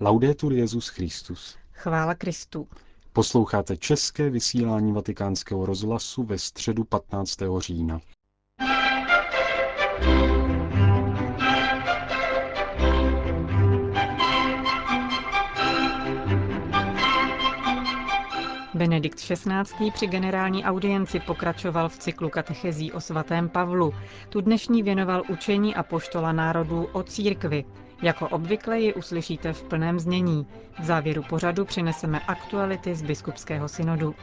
Laudetur Jezus Christus. Chvála Kristu. Posloucháte české vysílání Vatikánského rozhlasu ve středu 15. října. Benedikt XVI. při generální audienci pokračoval v cyklu katechezí o svatém Pavlu. Tu dnešní věnoval učení a poštola národů o církvi. Jako obvykle ji uslyšíte v plném znění. V závěru pořadu přineseme aktuality z biskupského synodu.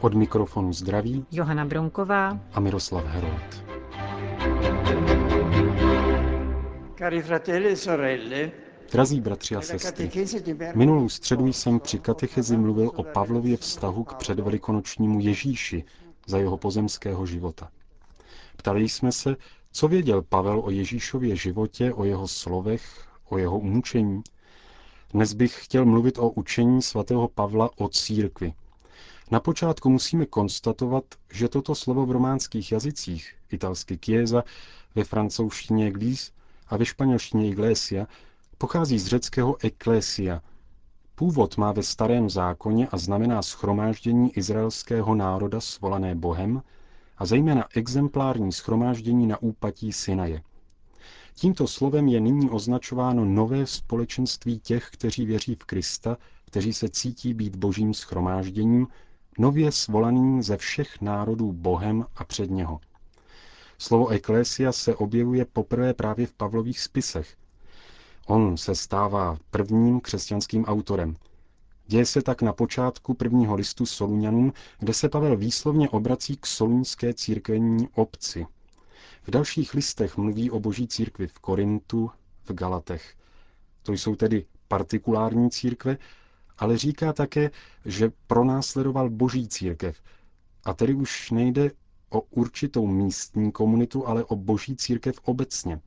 Od mikrofonu zdraví Johana Bronková a Miroslav Herold. Cari fratelli e sorelle, Drazí bratři a sestry, minulou středu jsem při katechezi mluvil o Pavlově vztahu k předvelikonočnímu Ježíši za jeho pozemského života. Ptali jsme se, co věděl Pavel o Ježíšově životě, o jeho slovech, o jeho umučení. Dnes bych chtěl mluvit o učení svatého Pavla o církvi. Na počátku musíme konstatovat, že toto slovo v románských jazycích, italsky chiesa, ve francouzštině église a ve španělštině iglesia, pochází z řeckého eklesia. Původ má ve starém zákoně a znamená schromáždění izraelského národa svolané Bohem a zejména exemplární schromáždění na úpatí Sinaje. Tímto slovem je nyní označováno nové společenství těch, kteří věří v Krista, kteří se cítí být božím schromážděním, nově svolaným ze všech národů Bohem a před něho. Slovo eklésia se objevuje poprvé právě v Pavlových spisech. On se stává prvním křesťanským autorem. Děje se tak na počátku prvního listu Soluňanům, kde se Pavel výslovně obrací k soluňské církevní obci – v dalších listech mluví o boží církvi v Korintu, v Galatech. To jsou tedy partikulární církve, ale říká také, že pronásledoval boží církev. A tedy už nejde o určitou místní komunitu, ale o boží církev obecně.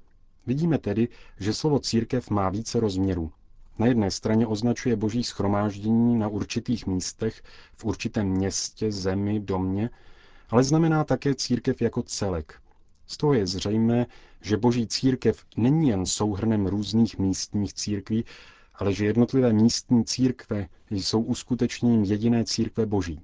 Vidíme tedy, že slovo církev má více rozměrů. Na jedné straně označuje boží schromáždění na určitých místech, v určitém městě, zemi, domě, ale znamená také církev jako celek, z toho je zřejmé, že boží církev není jen souhrnem různých místních církví, ale že jednotlivé místní církve jsou uskutečněním jediné církve boží.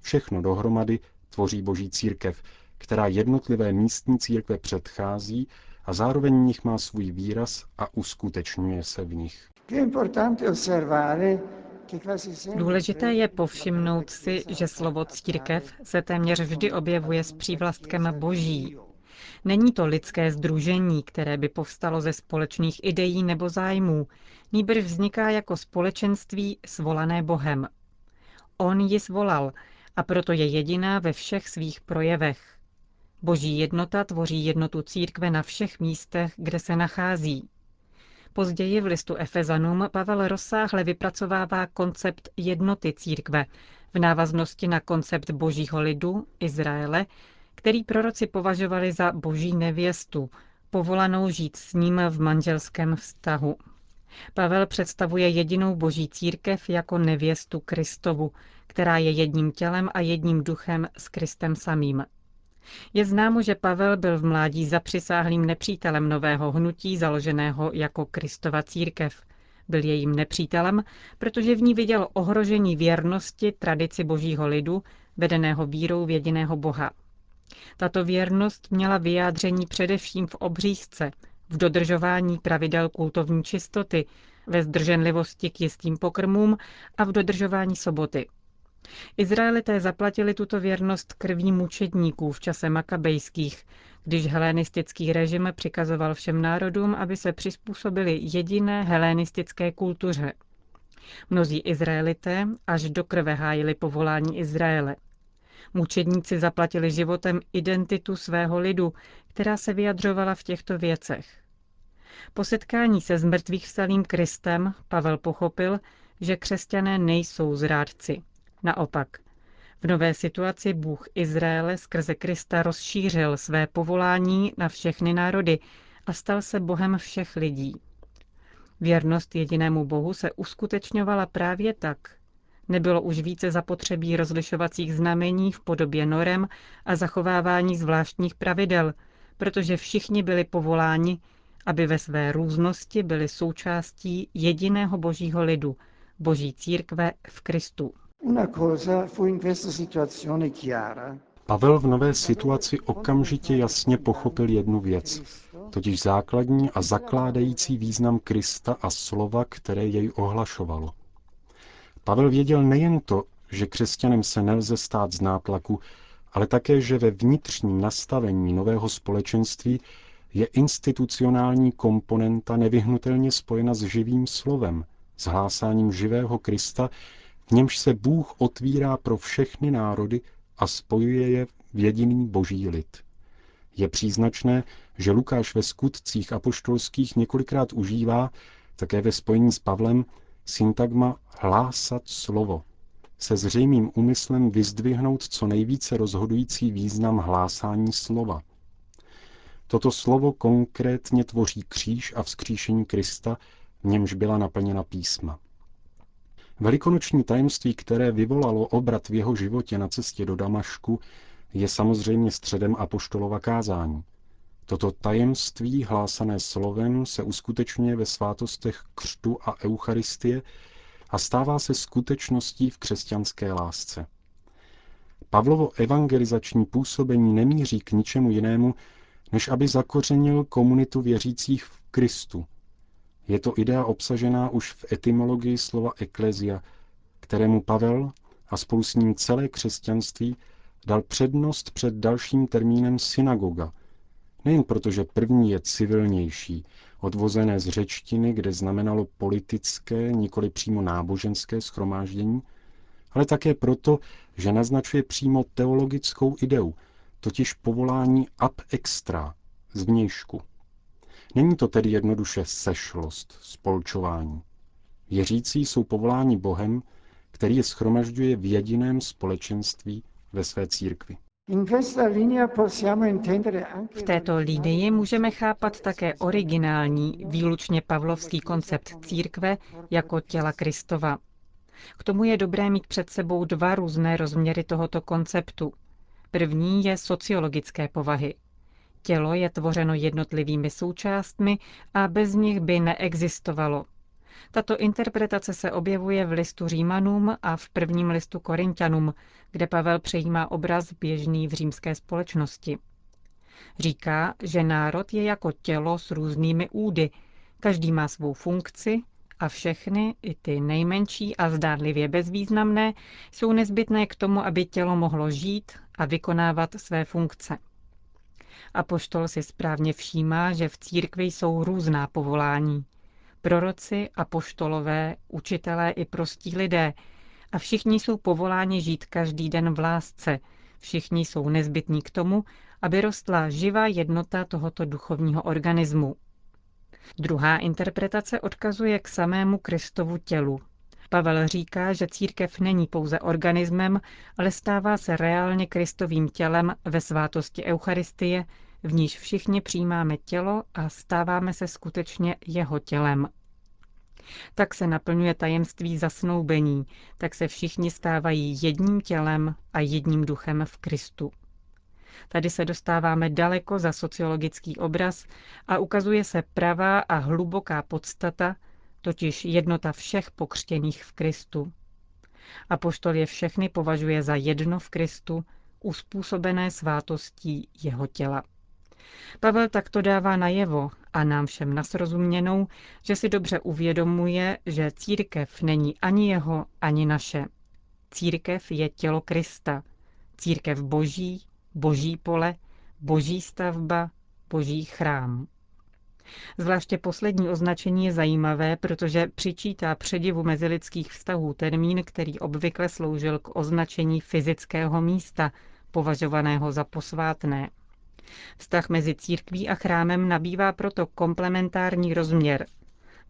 Všechno dohromady tvoří boží církev, která jednotlivé místní církve předchází a zároveň v nich má svůj výraz a uskutečňuje se v nich. Důležité je povšimnout si, že slovo církev se téměř vždy objevuje s přívlastkem boží, Není to lidské združení, které by povstalo ze společných ideí nebo zájmů, nýbrž vzniká jako společenství svolané Bohem. On ji svolal a proto je jediná ve všech svých projevech. Boží jednota tvoří jednotu církve na všech místech, kde se nachází. Později v listu Efezanům Pavel rozsáhle vypracovává koncept jednoty církve v návaznosti na koncept božího lidu, Izraele, který proroci považovali za boží nevěstu, povolanou žít s ním v manželském vztahu. Pavel představuje jedinou boží církev jako nevěstu Kristovu, která je jedním tělem a jedním duchem s Kristem samým. Je známo, že Pavel byl v mládí zapřisáhlým nepřítelem nového hnutí založeného jako Kristova církev. Byl jejím nepřítelem, protože v ní viděl ohrožení věrnosti tradici božího lidu, vedeného vírou v jediného Boha. Tato věrnost měla vyjádření především v obřízce, v dodržování pravidel kultovní čistoty, ve zdrženlivosti k jistým pokrmům a v dodržování soboty. Izraelité zaplatili tuto věrnost krví mučedníků v čase makabejských, když helenistický režim přikazoval všem národům, aby se přizpůsobili jediné helenistické kultuře. Mnozí Izraelité až do krve hájili povolání Izraele – Mučedníci zaplatili životem identitu svého lidu, která se vyjadřovala v těchto věcech. Po setkání se zmrtvých vstalým Kristem Pavel pochopil, že křesťané nejsou zrádci. Naopak, v nové situaci Bůh Izraele skrze Krista rozšířil své povolání na všechny národy a stal se Bohem všech lidí. Věrnost jedinému Bohu se uskutečňovala právě tak, Nebylo už více zapotřebí rozlišovacích znamení v podobě norem a zachovávání zvláštních pravidel, protože všichni byli povoláni, aby ve své různosti byly součástí jediného božího lidu, boží církve v Kristu. Pavel v nové situaci okamžitě jasně pochopil jednu věc, totiž základní a zakládající význam Krista a slova, které jej ohlašovalo. Pavel věděl nejen to, že křesťanem se nelze stát z nátlaku, ale také, že ve vnitřním nastavení nového společenství je institucionální komponenta nevyhnutelně spojena s živým slovem, s hlásáním živého Krista, v němž se Bůh otvírá pro všechny národy a spojuje je v jediný boží lid. Je příznačné, že Lukáš ve skutcích apoštolských několikrát užívá, také ve spojení s Pavlem, syntagma hlásat slovo, se zřejmým úmyslem vyzdvihnout co nejvíce rozhodující význam hlásání slova. Toto slovo konkrétně tvoří kříž a vzkříšení Krista, v němž byla naplněna písma. Velikonoční tajemství, které vyvolalo obrat v jeho životě na cestě do Damašku, je samozřejmě středem apoštolova kázání. Toto tajemství, hlásané slovem, se uskutečňuje ve svátostech křtu a eucharistie a stává se skutečností v křesťanské lásce. Pavlovo evangelizační působení nemíří k ničemu jinému, než aby zakořenil komunitu věřících v Kristu. Je to idea obsažená už v etymologii slova eklezia, kterému Pavel a spolu s ním celé křesťanství dal přednost před dalším termínem synagoga. Nejen proto, že první je civilnější, odvozené z řečtiny, kde znamenalo politické, nikoli přímo náboženské schromáždění, ale také proto, že naznačuje přímo teologickou ideu, totiž povolání ab extra, zvnějšku. Není to tedy jednoduše sešlost, spolčování. Věřící jsou povoláni Bohem, který je schromažďuje v jediném společenství ve své církvi. V této linii můžeme chápat také originální, výlučně pavlovský koncept církve jako těla Kristova. K tomu je dobré mít před sebou dva různé rozměry tohoto konceptu. První je sociologické povahy. Tělo je tvořeno jednotlivými součástmi a bez nich by neexistovalo. Tato interpretace se objevuje v listu Římanům a v prvním listu Korintianům, kde Pavel přejímá obraz běžný v římské společnosti. Říká, že národ je jako tělo s různými údy, každý má svou funkci a všechny, i ty nejmenší a zdánlivě bezvýznamné, jsou nezbytné k tomu, aby tělo mohlo žít a vykonávat své funkce. Apoštol si správně všímá, že v církvi jsou různá povolání. Proroci, apoštolové, učitelé i prostí lidé. A všichni jsou povoláni žít každý den v lásce. Všichni jsou nezbytní k tomu, aby rostla živá jednota tohoto duchovního organismu. Druhá interpretace odkazuje k samému Kristovu tělu. Pavel říká, že církev není pouze organismem, ale stává se reálně Kristovým tělem ve svátosti Eucharistie, v níž všichni přijímáme tělo a stáváme se skutečně jeho tělem. Tak se naplňuje tajemství zasnoubení, tak se všichni stávají jedním tělem a jedním duchem v Kristu. Tady se dostáváme daleko za sociologický obraz a ukazuje se pravá a hluboká podstata, totiž jednota všech pokřtěných v Kristu. A poštol je všechny považuje za jedno v Kristu, uspůsobené svátostí jeho těla. Pavel takto dává najevo a nám všem nasrozuměnou, že si dobře uvědomuje, že církev není ani jeho, ani naše. Církev je tělo Krista, církev boží, boží pole, boží stavba, boží chrám. Zvláště poslední označení je zajímavé, protože přičítá předivu mezilidských vztahů termín, který obvykle sloužil k označení fyzického místa, považovaného za posvátné. Vztah mezi církví a chrámem nabývá proto komplementární rozměr.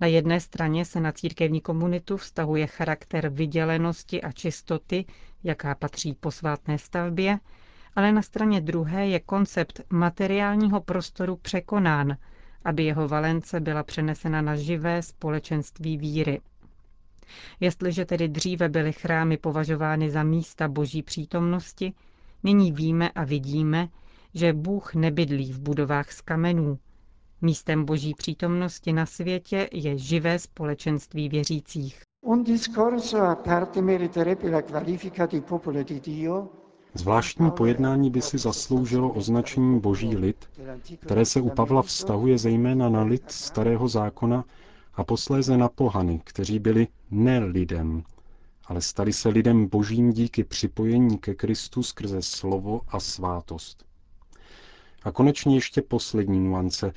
Na jedné straně se na církevní komunitu vztahuje charakter vydělenosti a čistoty, jaká patří posvátné stavbě, ale na straně druhé je koncept materiálního prostoru překonán, aby jeho valence byla přenesena na živé společenství víry. Jestliže tedy dříve byly chrámy považovány za místa boží přítomnosti, nyní víme a vidíme, že Bůh nebydlí v budovách z kamenů. Místem boží přítomnosti na světě je živé společenství věřících. A di Dio, Zvláštní pojednání by si zasloužilo označení boží lid, které se u Pavla vztahuje zejména na lid starého zákona a posléze na pohany, kteří byli ne lidem, ale stali se lidem božím díky připojení ke Kristu skrze slovo a svátost. A konečně ještě poslední nuance.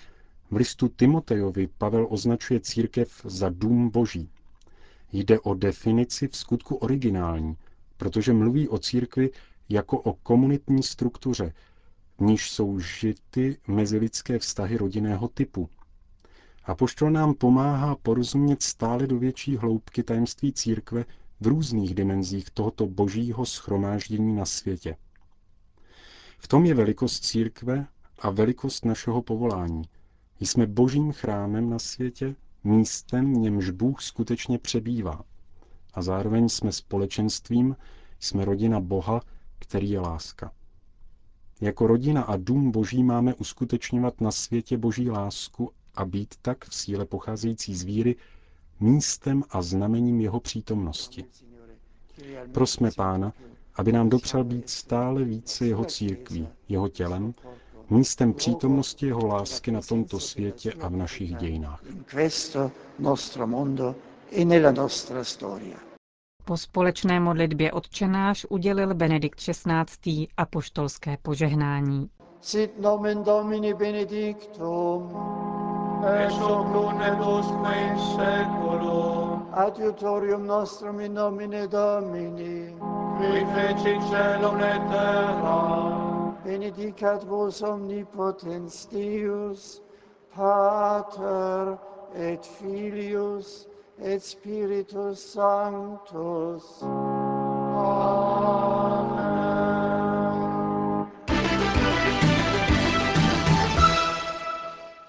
V listu Timotejovi Pavel označuje církev za dům boží. Jde o definici v skutku originální, protože mluví o církvi jako o komunitní struktuře, v níž jsou žity mezilidské vztahy rodinného typu. A poštol nám pomáhá porozumět stále do větší hloubky tajemství církve v různých dimenzích tohoto božího schromáždění na světě. V tom je velikost církve a velikost našeho povolání. Jsme božím chrámem na světě, místem, v němž Bůh skutečně přebývá. A zároveň jsme společenstvím, jsme rodina Boha, který je láska. Jako rodina a dům boží máme uskutečňovat na světě boží lásku a být tak v síle pocházející z víry místem a znamením jeho přítomnosti. Prosme Pána, aby nám dopřál být stále více jeho církví, jeho tělem, místem přítomnosti jeho lásky na tomto světě a v našich dějinách. Po společné modlitbě odčenáš udělil Benedikt XVI. apoštolské požehnání. Sit nomen Domini benedictum, ex hoc nunc et usque in seculum, adiutorium nostrum in nomine Domini, qui feci celum et terra, benedicat vos omnipotens Deus, Pater et Filius et Spiritus Sanctus.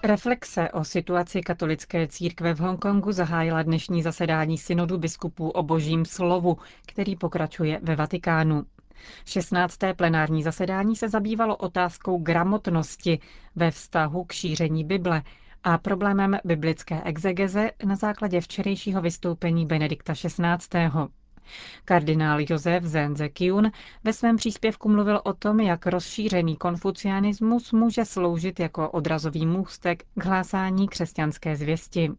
Reflexe o situaci katolické církve v Hongkongu zahájila dnešní zasedání synodu biskupů o božím slovu, který pokračuje ve Vatikánu. 16. plenární zasedání se zabývalo otázkou gramotnosti ve vztahu k šíření Bible a problémem biblické exegeze na základě včerejšího vystoupení Benedikta XVI. Kardinál Josef Zenze Kyun ve svém příspěvku mluvil o tom, jak rozšířený konfucianismus může sloužit jako odrazový můstek k hlásání křesťanské zvěsti.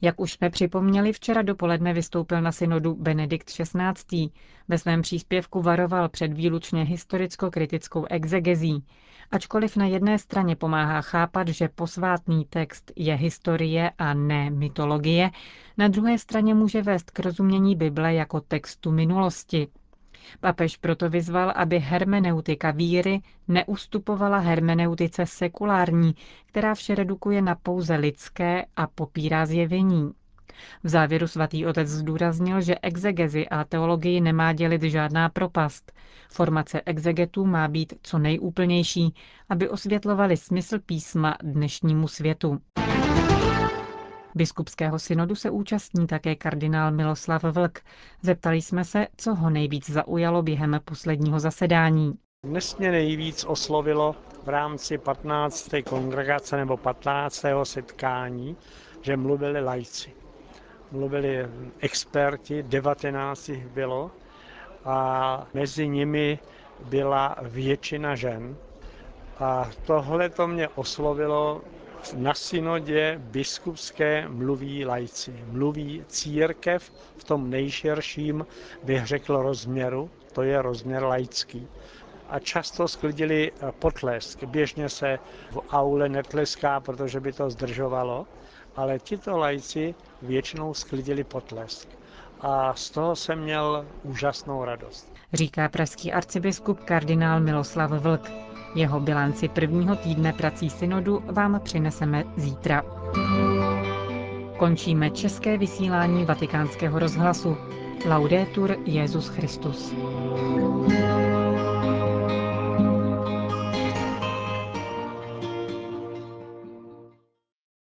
Jak už jsme připomněli, včera dopoledne vystoupil na synodu Benedikt XVI. Ve svém příspěvku varoval před výlučně historicko-kritickou exegezí. Ačkoliv na jedné straně pomáhá chápat, že posvátný text je historie a ne mytologie, na druhé straně může vést k rozumění Bible jako textu minulosti. Papež proto vyzval, aby hermeneutika víry neustupovala hermeneutice sekulární, která vše redukuje na pouze lidské a popírá zjevení. V závěru svatý otec zdůraznil, že exegezi a teologii nemá dělit žádná propast. Formace exegetů má být co nejúplnější, aby osvětlovali smysl písma dnešnímu světu. Biskupského synodu se účastní také kardinál Miloslav Vlk. Zeptali jsme se, co ho nejvíc zaujalo během posledního zasedání. Dnes mě nejvíc oslovilo v rámci 15. kongregace nebo 15. setkání, že mluvili lajci. Mluvili experti, 19 jich bylo a mezi nimi byla většina žen. A tohle to mě oslovilo na synodě biskupské mluví lajci, mluví církev v tom nejširším, bych řekl, rozměru, to je rozměr laický. A často sklidili potlesk. Běžně se v aule netleská, protože by to zdržovalo, ale tito lajci většinou sklidili potlesk. A z toho jsem měl úžasnou radost. Říká pražský arcibiskup kardinál Miloslav Vlk. Jeho bilanci prvního týdne prací synodu vám přineseme zítra. Končíme české vysílání vatikánského rozhlasu. Laudetur Jezus Christus.